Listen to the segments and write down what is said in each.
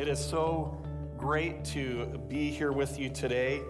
It is so great to be here with you today.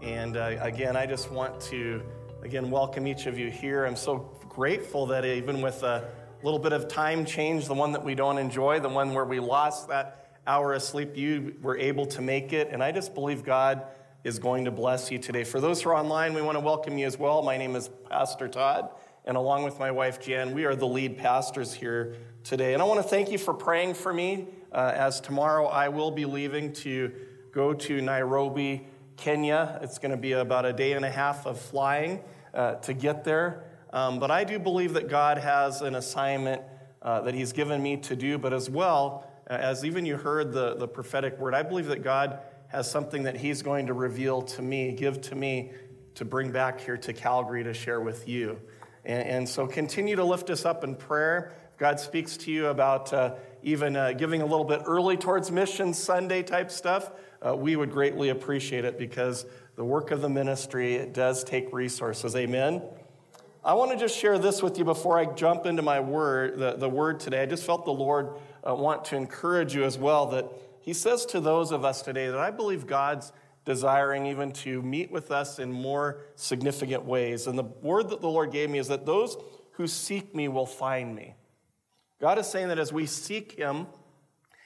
And uh, again, I just want to again welcome each of you here. I'm so grateful that even with a little bit of time change, the one that we don't enjoy, the one where we lost that hour of sleep, you were able to make it. And I just believe God is going to bless you today. For those who are online, we want to welcome you as well. My name is Pastor Todd, and along with my wife Jan, we are the lead pastors here today. And I want to thank you for praying for me uh, as tomorrow I will be leaving to go to Nairobi, Kenya. It's going to be about a day and a half of flying uh, to get there. Um, but I do believe that God has an assignment uh, that He's given me to do, but as well, uh, as even you heard the, the prophetic word, I believe that God has something that He's going to reveal to me, give to me to bring back here to Calgary to share with you. And, and so continue to lift us up in prayer. God speaks to you about uh, even uh, giving a little bit early towards Mission Sunday type stuff, uh, we would greatly appreciate it because the work of the ministry it does take resources. Amen. I want to just share this with you before I jump into my word, the, the word today. I just felt the Lord uh, want to encourage you as well that he says to those of us today that I believe God's desiring even to meet with us in more significant ways. And the word that the Lord gave me is that those who seek me will find me. God is saying that as we seek him,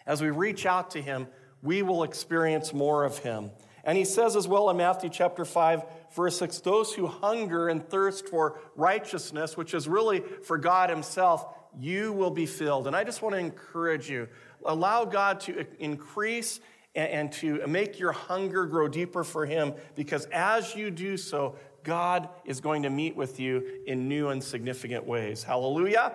as we reach out to him, we will experience more of him. And he says as well in Matthew chapter 5, verse 6 those who hunger and thirst for righteousness, which is really for God himself, you will be filled. And I just want to encourage you allow God to increase and, to make your hunger grow deeper for Him because as you do so, God is going to meet with you in new and significant ways. Hallelujah.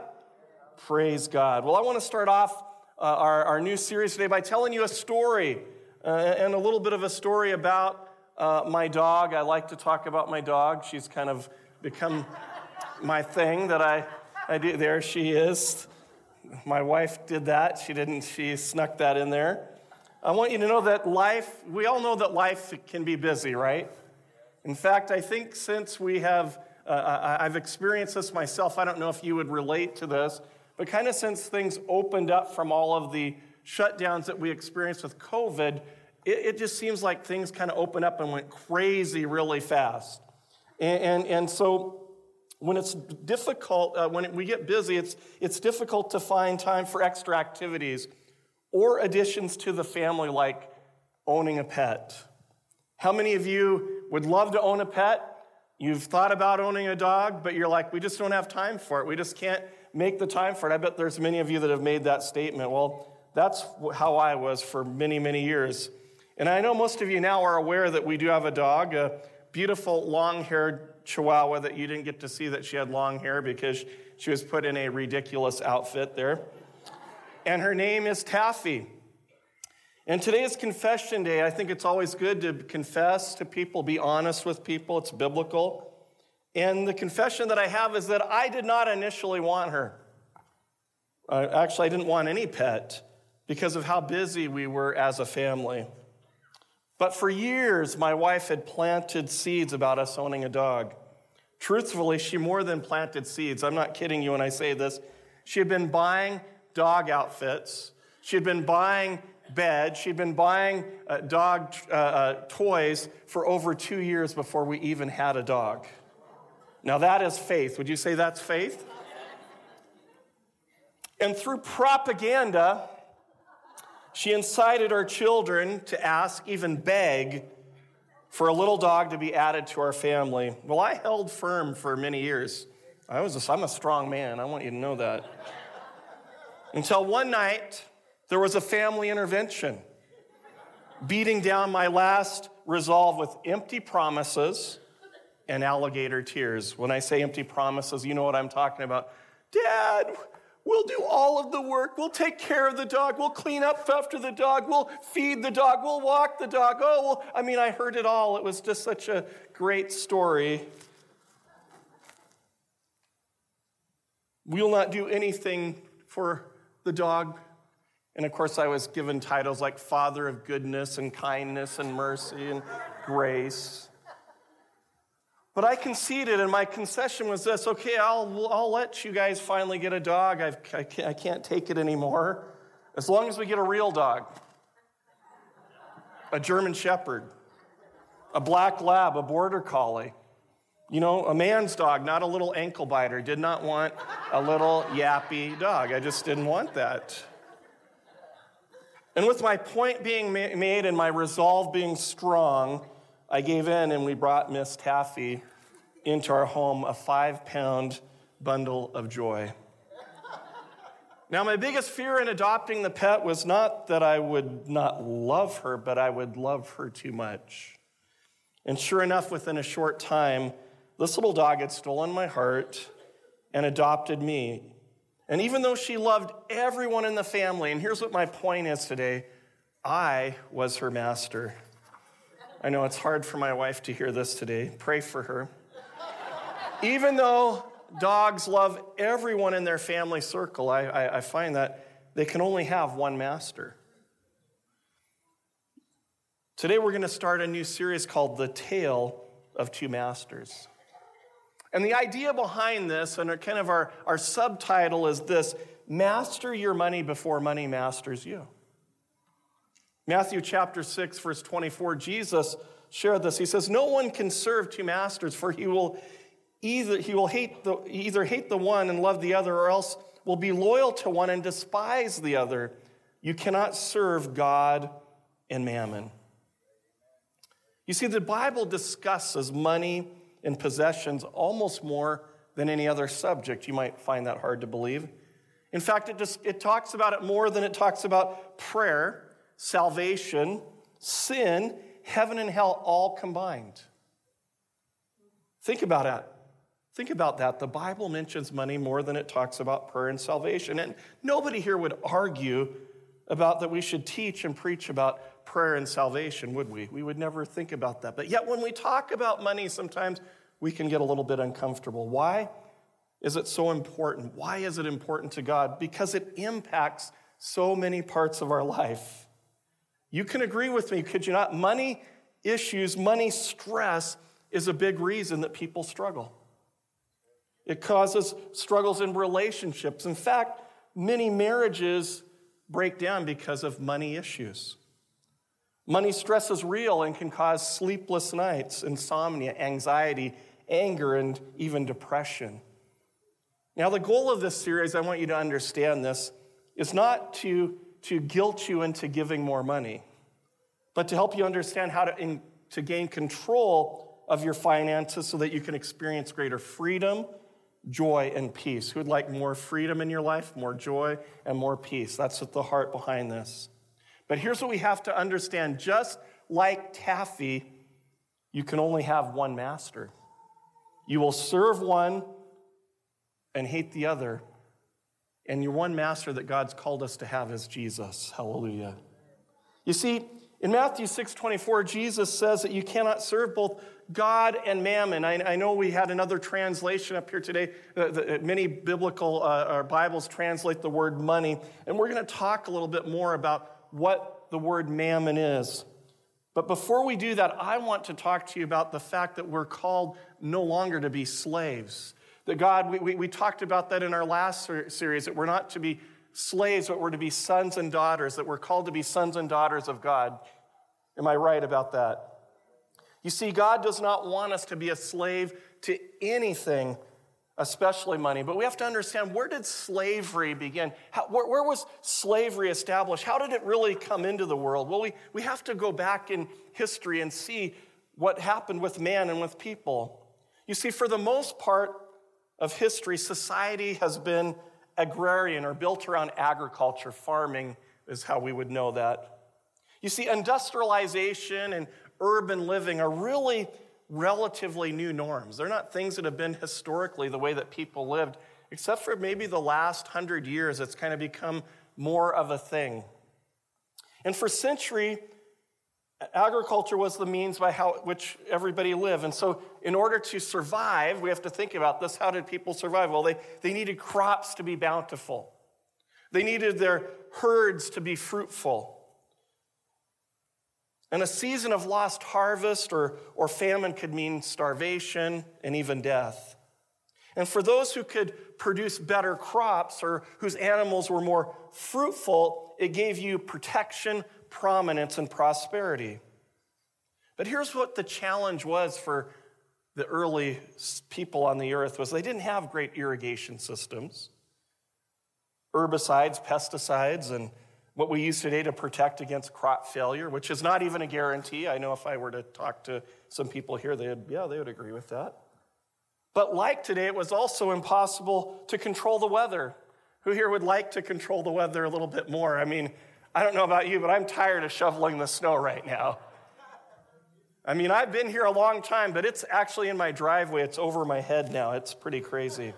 Praise God. Well, I want to start off uh, our, our new series today by telling you a story uh, and a little bit of a story about uh, my dog. I like to talk about my dog. She's kind of become my thing that I, I do. There she is. My wife did that. She didn't, she snuck that in there. I want you to know that life, we all know that life can be busy, right? In fact, I think since we have, uh, I've experienced this myself, I don't know if you would relate to this, but kind of since things opened up from all of the shutdowns that we experienced with COVID, it, it just seems like things kind of opened up and went crazy really fast. And, and, and so when it's difficult, uh, when we get busy, it's, it's difficult to find time for extra activities or additions to the family, like owning a pet. How many of you would love to own a pet? You've thought about owning a dog, but you're like, we just don't have time for it. We just can't make the time for it. I bet there's many of you that have made that statement. Well, that's how I was for many, many years. And I know most of you now are aware that we do have a dog, a beautiful long haired chihuahua that you didn't get to see that she had long hair because she was put in a ridiculous outfit there. And her name is Taffy. And today is confession day. I think it's always good to confess to people, be honest with people. It's biblical. And the confession that I have is that I did not initially want her. Actually, I didn't want any pet because of how busy we were as a family. But for years, my wife had planted seeds about us owning a dog. Truthfully, she more than planted seeds. I'm not kidding you when I say this. She had been buying dog outfits, she had been buying beds, she'd been buying uh, dog uh, uh, toys for over two years before we even had a dog. Now, that is faith. Would you say that's faith? And through propaganda, she incited our children to ask, even beg, for a little dog to be added to our family. Well, I held firm for many years. I was a, I'm a strong man. I want you to know that. Until one night, there was a family intervention, beating down my last resolve with empty promises and alligator tears. When I say empty promises, you know what I'm talking about. Dad, We'll do all of the work. We'll take care of the dog. We'll clean up after the dog. We'll feed the dog. We'll walk the dog. Oh, well, I mean, I heard it all. It was just such a great story. We'll not do anything for the dog. And of course, I was given titles like Father of Goodness and Kindness and Mercy and Grace. But I conceded, and my concession was this okay, I'll, I'll let you guys finally get a dog. I've, I, can't, I can't take it anymore. As long as we get a real dog. a German Shepherd, a black lab, a border collie. You know, a man's dog, not a little ankle biter. Did not want a little yappy dog. I just didn't want that. And with my point being made and my resolve being strong, I gave in and we brought Miss Taffy into our home, a five pound bundle of joy. Now, my biggest fear in adopting the pet was not that I would not love her, but I would love her too much. And sure enough, within a short time, this little dog had stolen my heart and adopted me. And even though she loved everyone in the family, and here's what my point is today I was her master. I know it's hard for my wife to hear this today. Pray for her. even though dogs love everyone in their family circle. I, I, I find that they can only have one master. Today, we're going to start a new series called The Tale of Two Masters. And the idea behind this, and kind of our, our subtitle, is this Master your money before money masters you. Matthew chapter 6, verse 24, Jesus shared this. He says, No one can serve two masters, for he will either he will hate the, either hate the one and love the other, or else will be loyal to one and despise the other. You cannot serve God and mammon. You see, the Bible discusses money and possessions almost more than any other subject. You might find that hard to believe. In fact, it, just, it talks about it more than it talks about prayer, salvation, sin, heaven, and hell all combined. Think about that. Think about that. The Bible mentions money more than it talks about prayer and salvation. And nobody here would argue about that we should teach and preach about prayer and salvation, would we? We would never think about that. But yet, when we talk about money, sometimes we can get a little bit uncomfortable. Why is it so important? Why is it important to God? Because it impacts so many parts of our life. You can agree with me, could you not? Money issues, money stress is a big reason that people struggle. It causes struggles in relationships. In fact, many marriages break down because of money issues. Money stress is real and can cause sleepless nights, insomnia, anxiety, anger, and even depression. Now, the goal of this series, I want you to understand this, is not to, to guilt you into giving more money, but to help you understand how to, in, to gain control of your finances so that you can experience greater freedom joy and peace. Who would like more freedom in your life, more joy, and more peace? That's at the heart behind this. But here's what we have to understand just like Taffy, you can only have one master. You will serve one and hate the other. And your one master that God's called us to have is Jesus. Hallelujah. You see, in Matthew 6 24, Jesus says that you cannot serve both God and mammon. I, I, know we had another translation up here today. Uh, the, many biblical uh, Bibles translate the word money. And we're going to talk a little bit more about what the word mammon is. But before we do that, I want to talk to you about the fact that we're called no longer to be slaves. That God, we, we, we talked about that in our last series, that we're not to be slaves, but we're to be sons and daughters, that we're called to be sons and daughters of God. Am I right about that? You see, God does not want us to be a slave to anything, especially money. But we have to understand where did slavery begin? How, where, where, was slavery established? How did it really come into the world? Well, we, we have to go back in history and see what happened with man and with people. You see, for the most part of history, society has been agrarian or built around agriculture. Farming is how we would know that. You see, industrialization and urban living are really relatively new norms. They're not things that have been historically the way that people lived, except for maybe the last hundred years, it's kind of become more of a thing. And for century, agriculture was the means by how, which everybody lived. And so, in order to survive, we have to think about this. How did people survive? Well, they, they needed crops to be bountiful, they needed their herds to be fruitful. And a season of lost harvest or, or famine could mean starvation and even death. And for those who could produce better crops or whose animals were more fruitful, it gave you protection, prominence and prosperity. But here's what the challenge was for the early people on the earth was they didn't have great irrigation systems. Herbicides, pesticides, and what we use today to protect against crop failure, which is not even a guarantee. I know if I were to talk to some people here, they'd, yeah, they would agree with that. But like today, it was also impossible to control the weather. Who here would like to control the weather a little bit more? I mean, I don't know about you, but I'm tired of shoveling the snow right now. I mean, I've been here a long time, but it's actually in my driveway. It's over my head now. It's pretty crazy.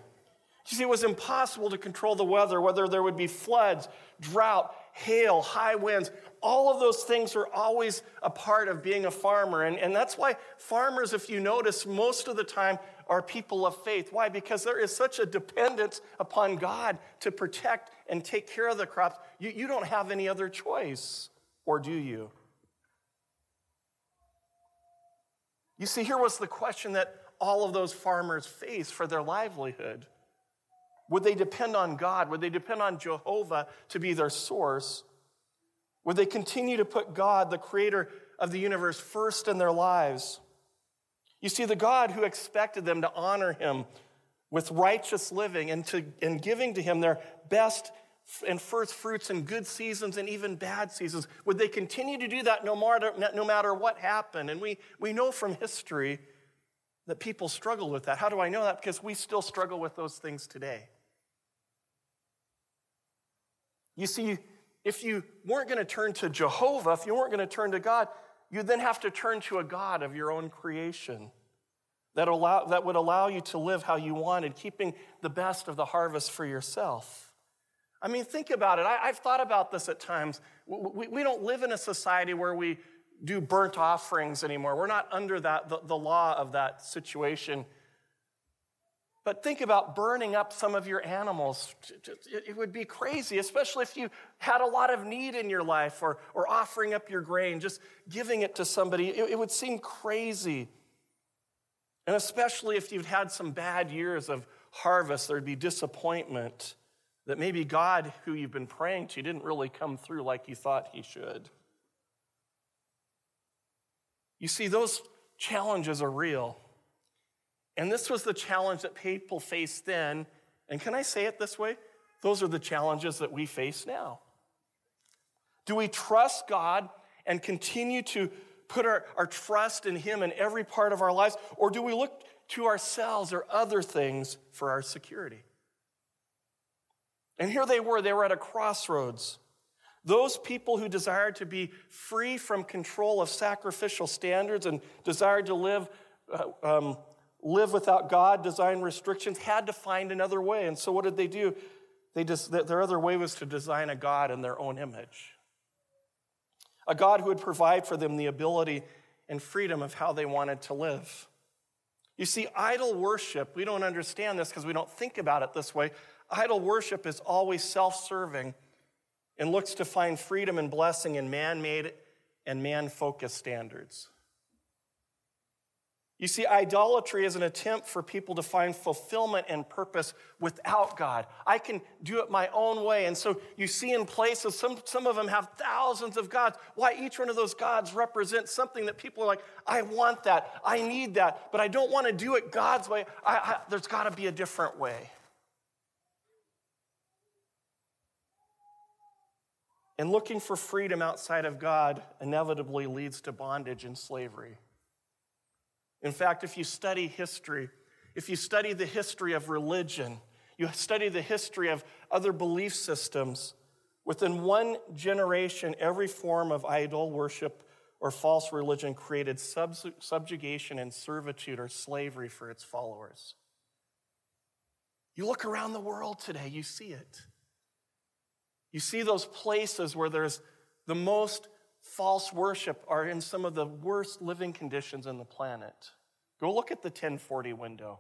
You see, it was impossible to control the weather, whether there would be floods, drought, hail, high winds. All of those things are always a part of being a farmer. And, and that's why farmers, if you notice, most of the time are people of faith. Why? Because there is such a dependence upon God to protect and take care of the crops. You, you don't have any other choice, or do you? You see, here was the question that all of those farmers face for their livelihood. Would they depend on God? Would they depend on Jehovah to be their source? Would they continue to put God, the creator of the universe, first in their lives? You see, the God who expected them to honor him with righteous living and, to, and giving to him their best and first fruits in good seasons and even bad seasons, would they continue to do that no matter, no matter what happened? And we, we know from history that people struggle with that. How do I know that? Because we still struggle with those things today. You see, if you weren't going to turn to Jehovah, if you weren't going to turn to God, you then have to turn to a God of your own creation that, allow, that would allow you to live how you wanted, keeping the best of the harvest for yourself. I mean, think about it. I, have thought about this at times. We, we, don't live in a society where we do burnt offerings anymore. We're not under that, the, the law of that situation. But think about burning up some of your animals. It would be crazy, especially if you had a lot of need in your life or, or offering up your grain, just giving it to somebody. It, it would seem crazy. And especially if you've had some bad years of harvest, there'd be disappointment that maybe God, who you've been praying to, didn't really come through like you thought he should. You see, those challenges are real. And this was the challenge that people faced then. And can I say it this way? Those are the challenges that we face now. Do we trust God and continue to put our, our trust in Him in every part of our lives? Or do we look to ourselves or other things for our security? And here they were, they were at a crossroads. Those people who desired to be free from control of sacrificial standards and desired to live uh, um, live without God, design restrictions, had to find another way. And so what did they do? They just, their other way was to design a God in their own image. A God who would provide for them the ability and freedom of how they wanted to live. You see, idol worship, we don't understand this because we don't think about it this way. Idol worship is always self serving and looks to find freedom and blessing in man made and man focused standards. You see, idolatry is an attempt for people to find fulfillment and purpose without God. I can do it my own way. And so you see in places, some, some of them have thousands of gods. Why? Each one of those gods represents something that people are like, I want that, I need that, but I don't want to do it God's way. I, I, there's got to be a different way. And looking for freedom outside of God inevitably leads to bondage and slavery. In fact, if you study history, if you study the history of religion, you study the history of other belief systems, within one generation, every form of idol worship or false religion created sub- subjugation and servitude or slavery for its followers. You look around the world today, you see it. You see those places where there's the most false worship are in some of the worst living conditions on the planet. Go look at the 1040 window.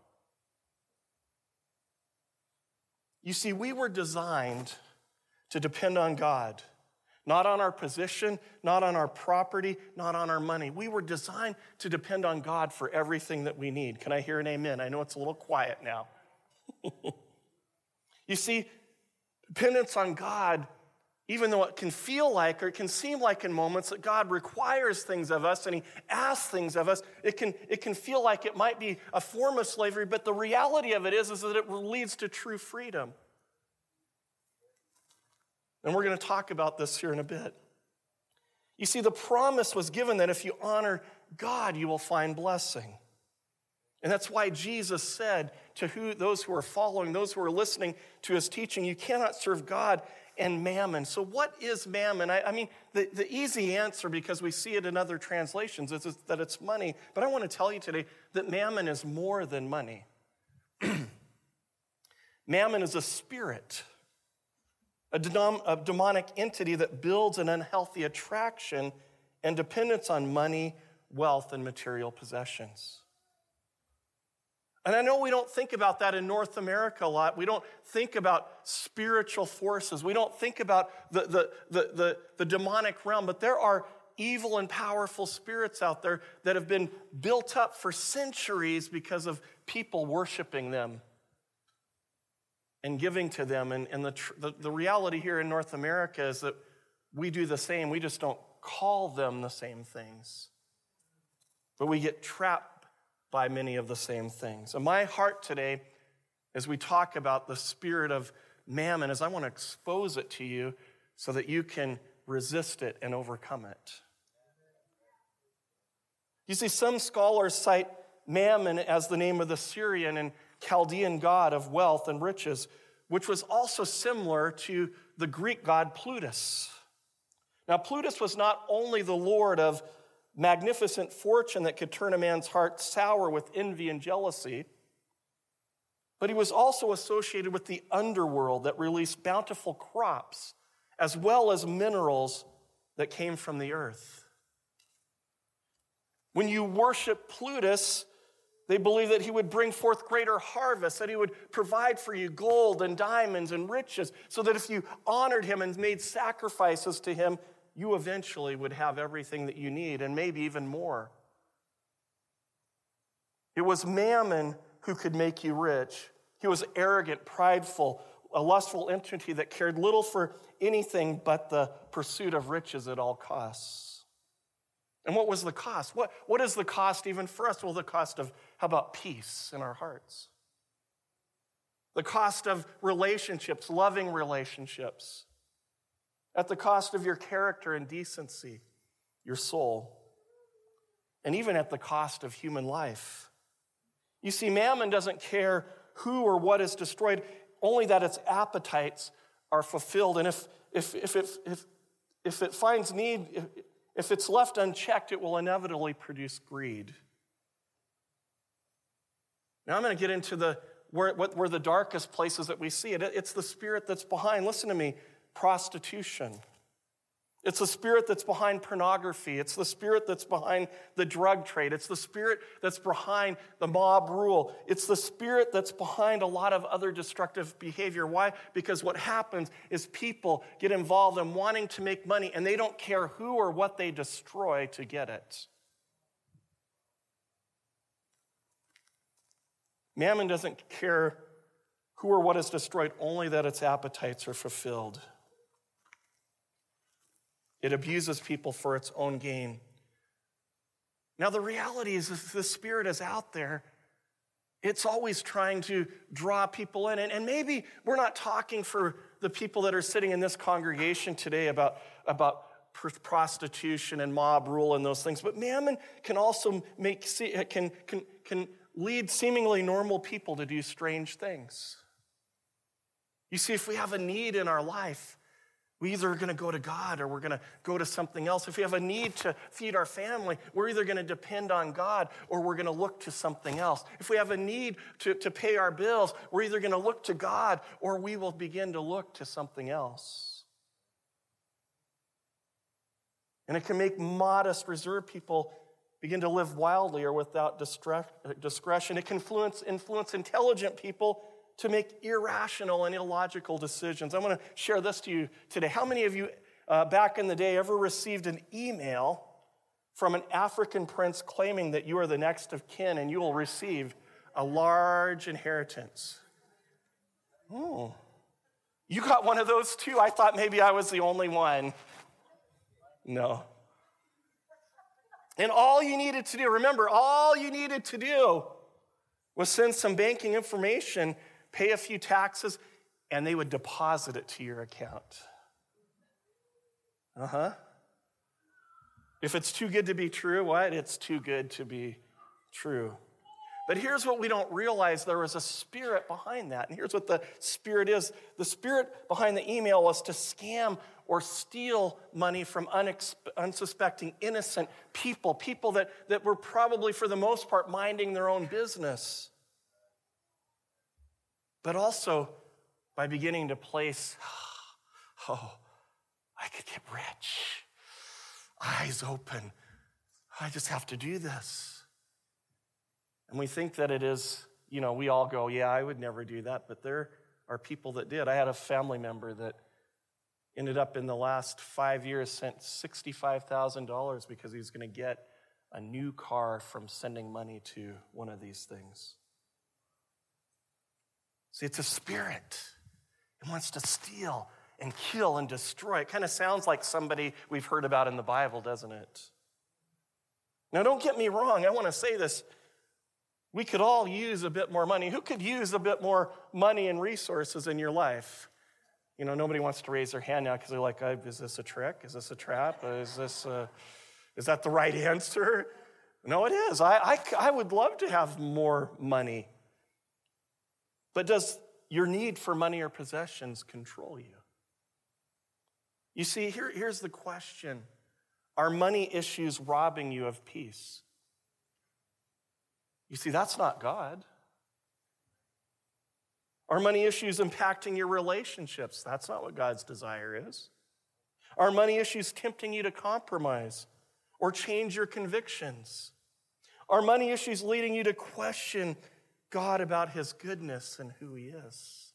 You see, we were designed to depend on God, not on our position, not on our property, not on our money. We were designed to depend on God for everything that we need. Can I hear an amen? I know it's a little quiet now. you see, dependence on God even though it can feel like or it can seem like in moments that God requires things of us and He asks things of us, it can, it can feel like it might be a form of slavery, but the reality of it is, is that it leads to true freedom. And we're going to talk about this here in a bit. You see, the promise was given that if you honor God, you will find blessing. And that's why Jesus said to who, those who are following, those who are listening to his teaching, you cannot serve God and mammon. So, what is mammon? I, I mean, the, the easy answer, because we see it in other translations, is, is that it's money. But I want to tell you today that mammon is more than money. mammon is a spirit, a, denom, a demonic entity that builds an unhealthy attraction and dependence on money, wealth, and material possessions. And I know we don't think about that in North America a lot. We don't think about spiritual forces. We don't think about the, the, the, the, the demonic realm, but there are evil and powerful spirits out there that have been built up for centuries because of people worshiping them and giving to them. And, and the, the, the reality here in North America is that we do the same, we just don't call them the same things. But we get trapped by many of the same things. And my heart today, as we talk about the spirit of mammon, is I want to expose it to you so that you can resist it and overcome it. You see, some scholars cite mammon as the name of the Syrian and Chaldean god of wealth and riches, which was also similar to the Greek god Plutus. Now, Plutus was not only the lord of magnificent fortune that could turn a man's heart sour with envy and jealousy. But he was also associated with the underworld that released bountiful crops as well as minerals that came from the earth. When you worship Plutus, they believe that he would bring forth greater harvests, that he would provide for you gold and diamonds and riches, so that if you honored him and made sacrifices to him, you eventually would have everything that you need and maybe even more. It was mammon who could make you rich. He was arrogant, prideful, a lustful entity that cared little for anything but the pursuit of riches at all costs. And what was the cost? What, what is the cost even for us? Well, the cost of, how about peace in our hearts? The cost of relationships, loving relationships at the cost of your character and decency, your soul, and even at the cost of human life. You see, mammon doesn't care who or what is destroyed, only that its appetites are fulfilled. And if, if, if, it, if, if it finds need, if, if it's left unchecked, it will inevitably produce greed. Now I'm going to get into the where, where the darkest places that we see it. It's the spirit that's behind. Listen to me prostitution. It's the spirit that's behind pornography. It's the spirit that's behind the drug trade. It's the spirit that's behind the mob rule. It's the spirit that's behind a lot of other destructive behavior. Why? Because what happens is people get involved in wanting to make money and they don't care who or what they destroy to get it. Mammon doesn't care who or what is destroyed, only that its appetites are fulfilled. It abuses people for its own gain. Now, the reality is, if the Spirit is out there, it's always trying to draw people in. And, and maybe we're not talking for the people that are sitting in this congregation today about, about prostitution and mob rule and those things, but mammon can also make, uh, can, can, can lead seemingly normal people to do strange things. You see, if we have a need in our life, we either are going to go to God or we're going to go to something else. If we have a need to feed our family, we're either going to depend on God or we're going to look to something else. If we have a need to, to pay our bills, we're either going to look to God or we will begin to look to something else. And it can make modest, reserved people begin to live wildly or without discretion. It can influence, influence intelligent people to make irrational and illogical decisions. I want to share this to you today. How many of you uh, back in the day ever received an email from an African prince claiming that you are the next of kin and you will receive a large inheritance? Oh. You got one of those too? I thought maybe I was the only one. No. And all you needed to do, remember, all you needed to do was send some banking information, pay a few taxes, and they would deposit it to your account. Uh huh. If it's too good to be true, what? It's too good to be true. But here's what we don't realize there was a spirit behind that. And here's what the spirit is the spirit behind the email was to scam or steal money from unsuspecting, innocent people, people that, that were probably, for the most part, minding their own business. But also by beginning to place, oh, I could get rich. Eyes open. I just have to do this. And we think that it is, you know, we all go, yeah, I would never do that. But there are people that did. I had a family member that ended up in the last five years sent $65,000 because he was going to get a new car from sending money to one of these things. See, it's a spirit. It wants to steal and kill and destroy. It kind of sounds like somebody we've heard about in the Bible, doesn't it? Now, don't get me wrong. I want to say this. We could all use a bit more money. Who could use a bit more money and resources in your life? You know, nobody wants to raise their hand now because they're like, is this a trick? Is this a trap? Is, this a, is that the right answer? No, it is. I, I, I would love to have more money. But does your need for money or possessions control you? You see, here, here's the question Are money issues robbing you of peace? You see, that's not God. Are money issues impacting your relationships? That's not what God's desire is. Are money issues tempting you to compromise or change your convictions? Are money issues leading you to question God about his goodness and who he is?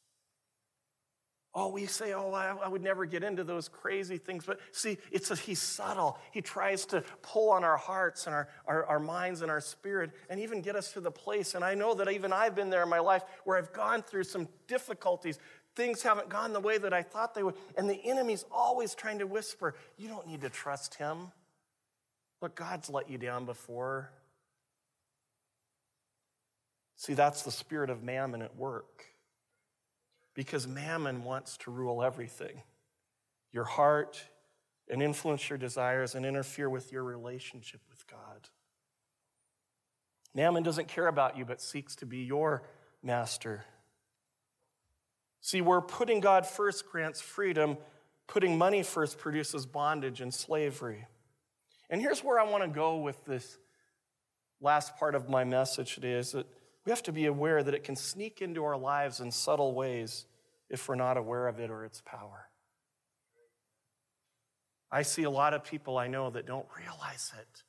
Oh, we say, oh, I, I, would never get into those crazy things. But see, it's a, he's subtle. He tries to pull on our hearts and our, our, our minds and our spirit and even get us to the place. And I know that even I've been there in my life where I've gone through some difficulties. Things haven't gone the way that I thought they would. And the enemy's always trying to whisper, you don't need to trust him. Look, God's let you down before. See, that's the spirit of mammon at work because mammon wants to rule everything your heart and influence your desires and interfere with your relationship with God. Mammon doesn't care about you but seeks to be your master. See, where putting God first grants freedom, putting money first produces bondage and slavery. And here's where I want to go with this last part of my message today is that we have to be aware that it can sneak into our lives in subtle ways if we're not aware of it or its power. I see a lot of people I know that don't realize it.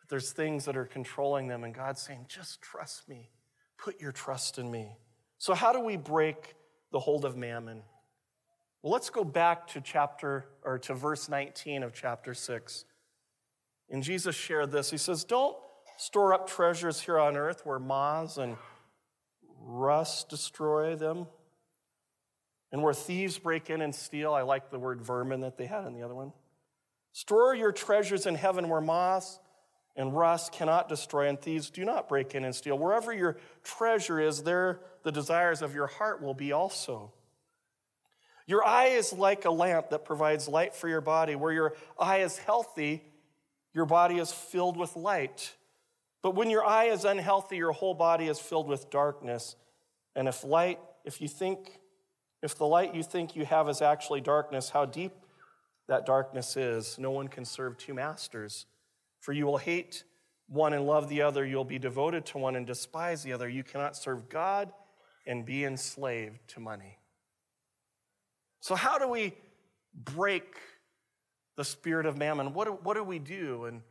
But there's things that are controlling them, and God's saying, just trust me. Put your trust in me. So, how do we break the hold of mammon? Well, let's go back to chapter or to verse 19 of chapter 6. And Jesus shared this. He says, Don't store up treasures here on earth where moths and rust destroy them, and where thieves break in and steal. I like the word vermin that they had in the other one. Store your treasures in heaven where moths and rust cannot destroy, and thieves do not break in and steal. Wherever your treasure is, there the desires of your heart will be also. Your eye is like a lamp that provides light for your body. Where your eye is healthy, your body is filled with light. But when your eye is unhealthy, your whole body is filled with darkness. And if light, if you think, if the light you think you have is actually darkness, how deep that darkness is, no one can serve two masters. For you will hate one and love the other. You'll be devoted to one and despise the other. You cannot serve God and be enslaved to money. So, how do we break the spirit of mammon? What do, what do we do? And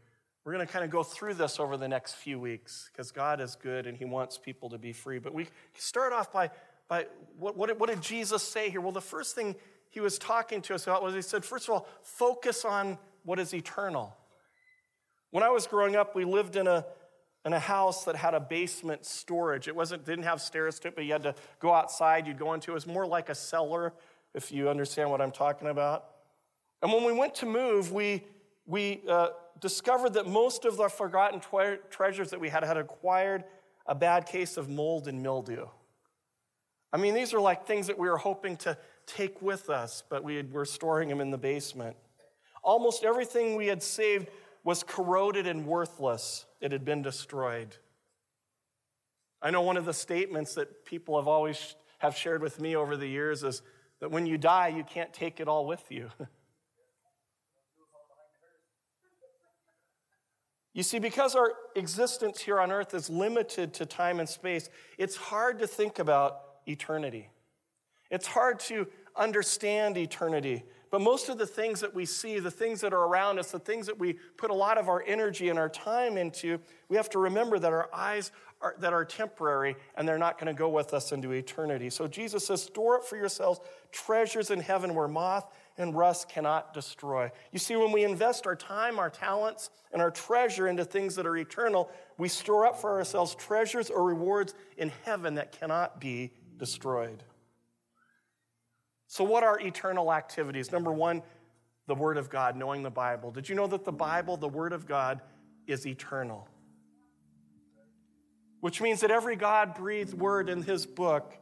we're going to kind of go through this over the next few weeks because God is good and He wants people to be free. But we start off by, by what, what, what did Jesus say here? Well, the first thing He was talking to us about was He said, first of all, focus on what is eternal. When I was growing up, we lived in a, in a house that had a basement storage. It wasn't didn't have stairs to it, but you had to go outside. You'd go into it. It was more like a cellar, if you understand what I'm talking about. And when we went to move, we we uh, discovered that most of the forgotten tre- treasures that we had had acquired a bad case of mold and mildew. I mean, these are like things that we were hoping to take with us, but we were storing them in the basement. Almost everything we had saved was corroded and worthless. It had been destroyed. I know one of the statements that people have always have shared with me over the years is that when you die, you can't take it all with you. You see, because our existence here on earth is limited to time and space, it's hard to think about eternity. It's hard to understand eternity. But most of the things that we see, the things that are around us, the things that we put a lot of our energy and our time into, we have to remember that our eyes are, that are temporary and they're not going to go with us into eternity. So Jesus says, store up for yourselves treasures in heaven where moth and rust cannot destroy. You see, when we invest our time, our talents, and our treasure into things that are eternal, we store up for ourselves treasures or rewards in heaven that cannot be destroyed. So, what are eternal activities? Number one, the Word of God, knowing the Bible. Did you know that the Bible, the Word of God, is eternal? Which means that every God breathed word in His book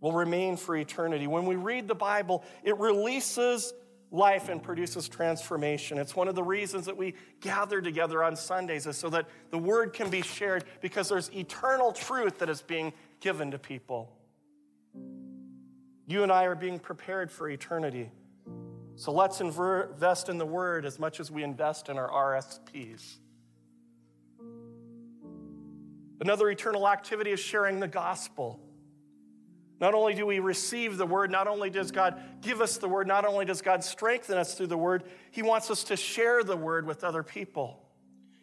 will remain for eternity. When we read the Bible, it releases life and produces transformation. It's one of the reasons that we gather together on Sundays, is so that the Word can be shared because there's eternal truth that is being given to people. You and I are being prepared for eternity. So let's invest in the Word as much as we invest in our RSPs. Another eternal activity is sharing the gospel. Not only do we receive the word, not only does God give us the word, not only does God strengthen us through the word, He wants us to share the word with other people.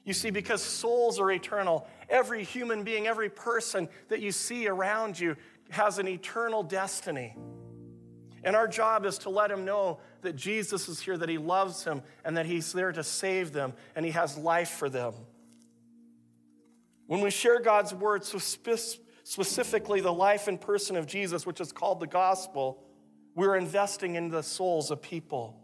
You see, because souls are eternal, every human being, every person that you see around you has an eternal destiny. And our job is to let him know that Jesus is here, that he loves him, and that he's there to save them, and he has life for them. When we share God's word, so specifically the life and person of Jesus, which is called the gospel, we're investing in the souls of people.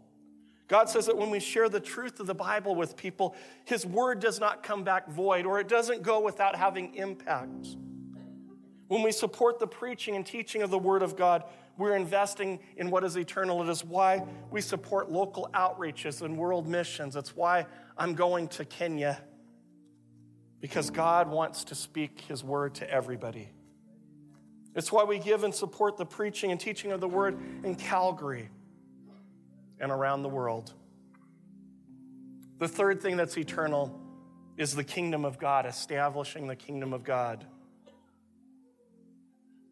God says that when we share the truth of the Bible with people, his word does not come back void, or it doesn't go without having impact. When we support the preaching and teaching of the Word of God, we're investing in what is eternal. It is why we support local outreaches and world missions. It's why I'm going to Kenya, because God wants to speak His Word to everybody. It's why we give and support the preaching and teaching of the Word in Calgary and around the world. The third thing that's eternal is the kingdom of God, establishing the kingdom of God.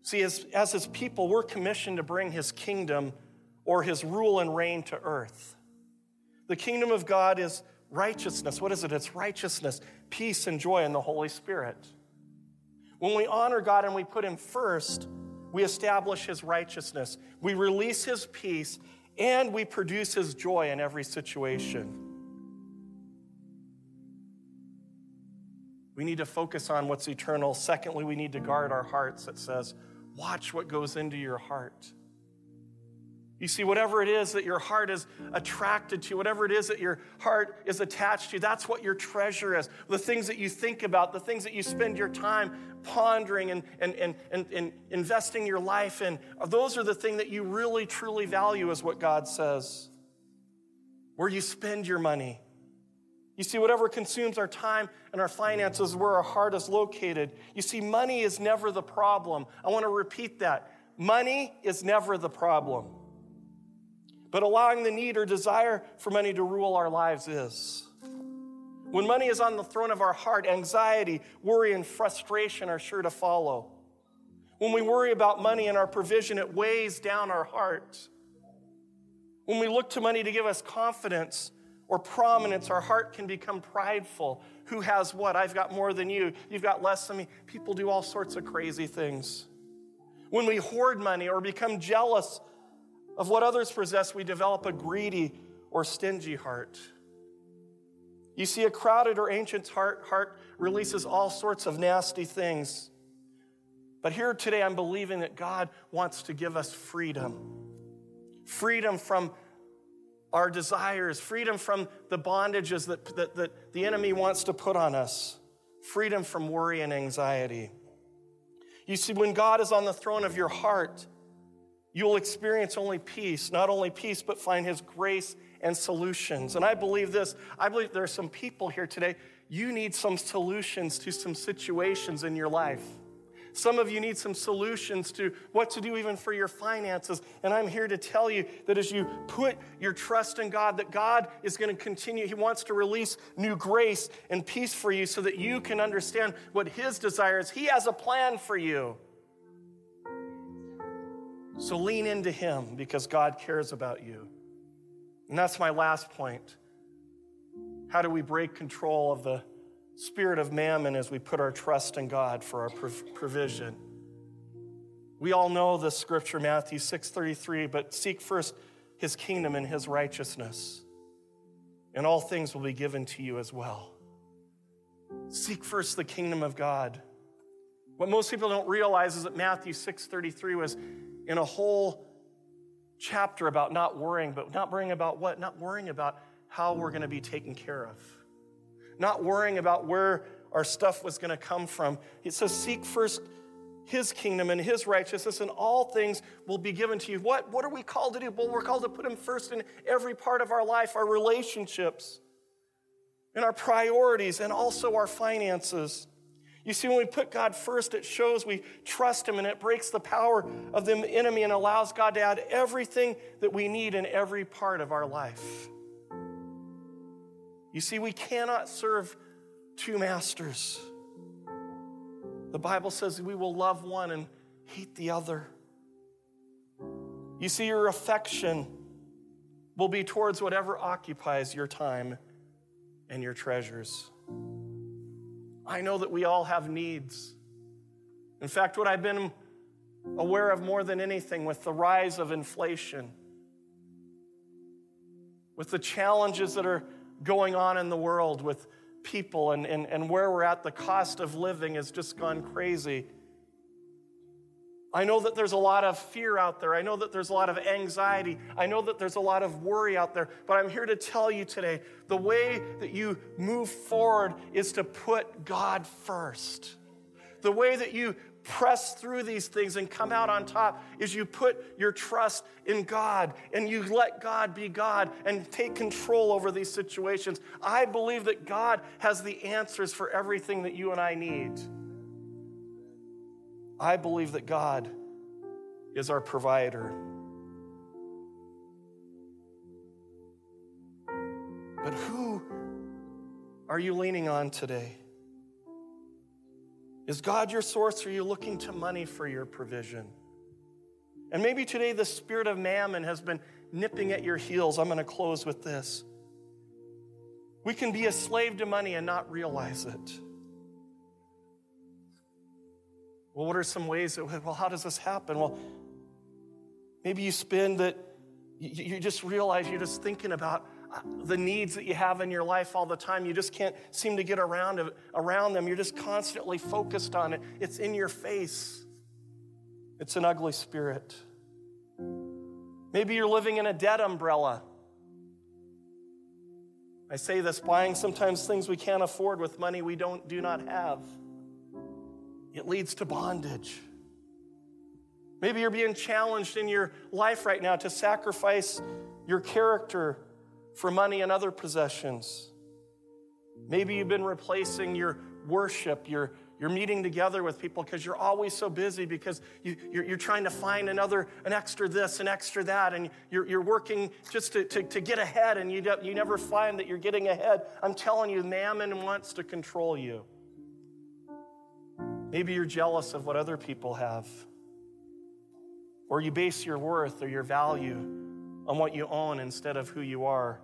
See, as, as his people, we're commissioned to bring his kingdom or his rule and reign to earth. The kingdom of God is righteousness. What is it? It's righteousness, peace, and joy in the Holy Spirit. When we honor God and we put him first, we establish his righteousness, we release his peace, and we produce his joy in every situation. We need to focus on what's eternal. Secondly, we need to guard our hearts. It says, Watch what goes into your heart. You see, whatever it is that your heart is attracted to, whatever it is that your heart is attached to, that's what your treasure is. The things that you think about, the things that you spend your time pondering and, and, and, and, and investing your life in, those are the things that you really, truly value, is what God says. Where you spend your money, you see, whatever consumes our time and our finances, where our heart is located. You see, money is never the problem. I want to repeat that. Money is never the problem. But allowing the need or desire for money to rule our lives is. When money is on the throne of our heart, anxiety, worry, and frustration are sure to follow. When we worry about money and our provision, it weighs down our heart. When we look to money to give us confidence, or prominence, our heart can become prideful. Who has what? I've got more than you. You've got less than me. People do all sorts of crazy things. When we hoard money or become jealous of what others possess, we develop a greedy or stingy heart. You see, a crowded or ancient heart, heart releases all sorts of nasty things. But here today, I'm believing that God wants to give us freedom freedom from our desires, freedom from the bondages that, that, that the enemy wants to put on us, freedom from worry and anxiety. You see, when God is on the throne of your heart, you'll experience only peace, not only peace, but find His grace and solutions. And I believe this I believe there are some people here today, you need some solutions to some situations in your life. Some of you need some solutions to what to do even for your finances. And I'm here to tell you that as you put your trust in God, that God is going to continue. He wants to release new grace and peace for you so that you can understand what His desire is. He has a plan for you. So lean into Him because God cares about you. And that's my last point. How do we break control of the spirit of mammon as we put our trust in God for our provision. We all know the scripture Matthew 6:33, but seek first his kingdom and his righteousness, and all things will be given to you as well. Seek first the kingdom of God. What most people don't realize is that Matthew 6:33 was in a whole chapter about not worrying, but not worrying about what? Not worrying about how we're going to be taken care of not worrying about where our stuff was going to come from. It says, Seek first his kingdom and his righteousness, and all things will be given to you. What, what are we called to do? Well, we're called to put him first in every part of our life, our relationships, and our priorities, and also our finances. You see, when we put God first, it shows we trust Him and it breaks the power of the enemy and allows God to add everything that we need in every part of our life. You see, we cannot serve two masters. The Bible says we will love one and hate the other. You see, your affection will be towards whatever occupies your time and your treasures. I know that we all have needs. In fact, what I've been aware of more than anything with the rise of inflation, with the challenges that are going on in the world with people and, and, and where we're at, the cost of living has just gone crazy. I know that there's a lot of fear out there. I know that there's a lot of anxiety. I know that there's a lot of worry out there. But I'm here to tell you today the way that you move forward is to put God first. The way that you press through these things and come out on top is you put your trust in God and you let God be God and take control over these situations. I believe that God has the answers for everything that you and I need. I believe that God is our provider. But who are you leaning on today? Is God your source, or are you looking to money for your provision? And maybe today the spirit of mammon has been nipping at your heels. I'm going to close with this. We can be a slave to money and not realize it. Well, what are some ways that, well, how does this happen? Well, maybe you spend that, you just realize you're just thinking about uh, the needs that you have in your life all the time. You just can't seem to get around, around them. You're just constantly focused on it. It's in your face. It's an ugly spirit. Maybe you're living in a debt umbrella. I say this buying sometimes things we can't afford with money we don't do not have. It leads to bondage. Maybe you're being challenged in your life right now to sacrifice your character for money and other possessions. Maybe you've been replacing your worship, your, your meeting together with people because you're always so busy because you, you're, you're, trying to find another, an extra this, an extra that, and you're, you're working just to, to, to get ahead and you, you never find that you're getting ahead. I'm telling you, mammon wants to control you. Maybe you're jealous of what other people have, or you base your worth or your value on what you own instead of who you are.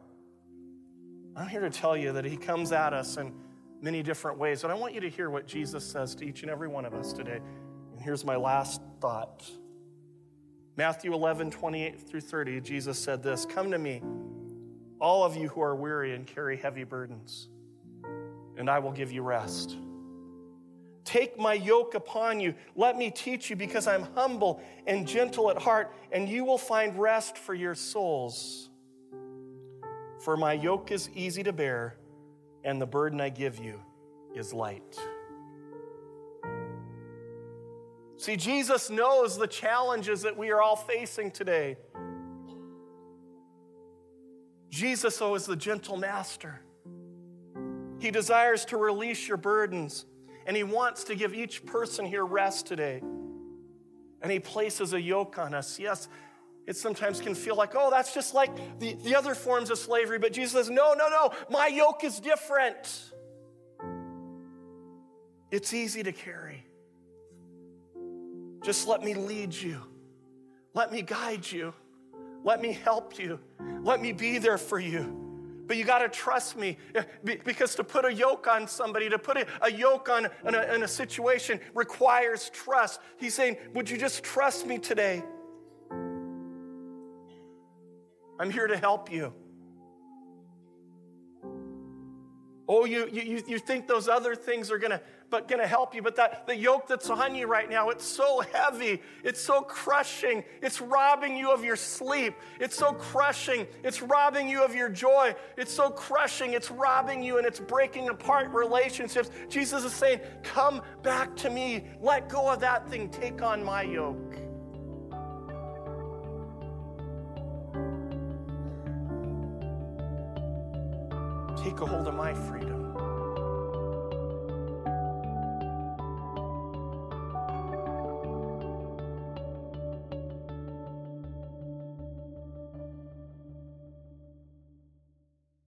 I'm here to tell you that He comes at us in many different ways. And I want you to hear what Jesus says to each and every one of us today. And here's my last thought Matthew 11, 28 through 30, Jesus said this Come to me, all of you who are weary and carry heavy burdens, and I will give you rest. Take my yoke upon you. Let me teach you, because I'm humble and gentle at heart, and you will find rest for your souls. For my yoke is easy to bear, and the burden I give you is light. See, Jesus knows the challenges that we are all facing today. Jesus, oh, is the gentle master. He desires to release your burdens, and He wants to give each person here rest today. And He places a yoke on us. Yes, it sometimes can feel like, oh, that's just like the, the other forms of slavery. But Jesus says, no, no, no, my yoke is different. It's easy to carry. Just let me lead you, let me guide you. Let me help you. Let me be there for you. But you got to trust me eh, because to put a yoke on somebody, to put a yoke on in a, in a situation requires trust. He's saying, Would you just trust me today? I'm here to help you. Oh, you, you, you think those other things are gonna, but gonna help you, but that the yoke that's on you right now, it's so heavy, it's so crushing, it's robbing you of your sleep, it's so crushing, it's robbing you of your joy, it's so crushing, it's robbing you and it's breaking apart relationships. Jesus is saying, Come back to me, let go of that thing, take on my yoke. Take a hold of my freedom.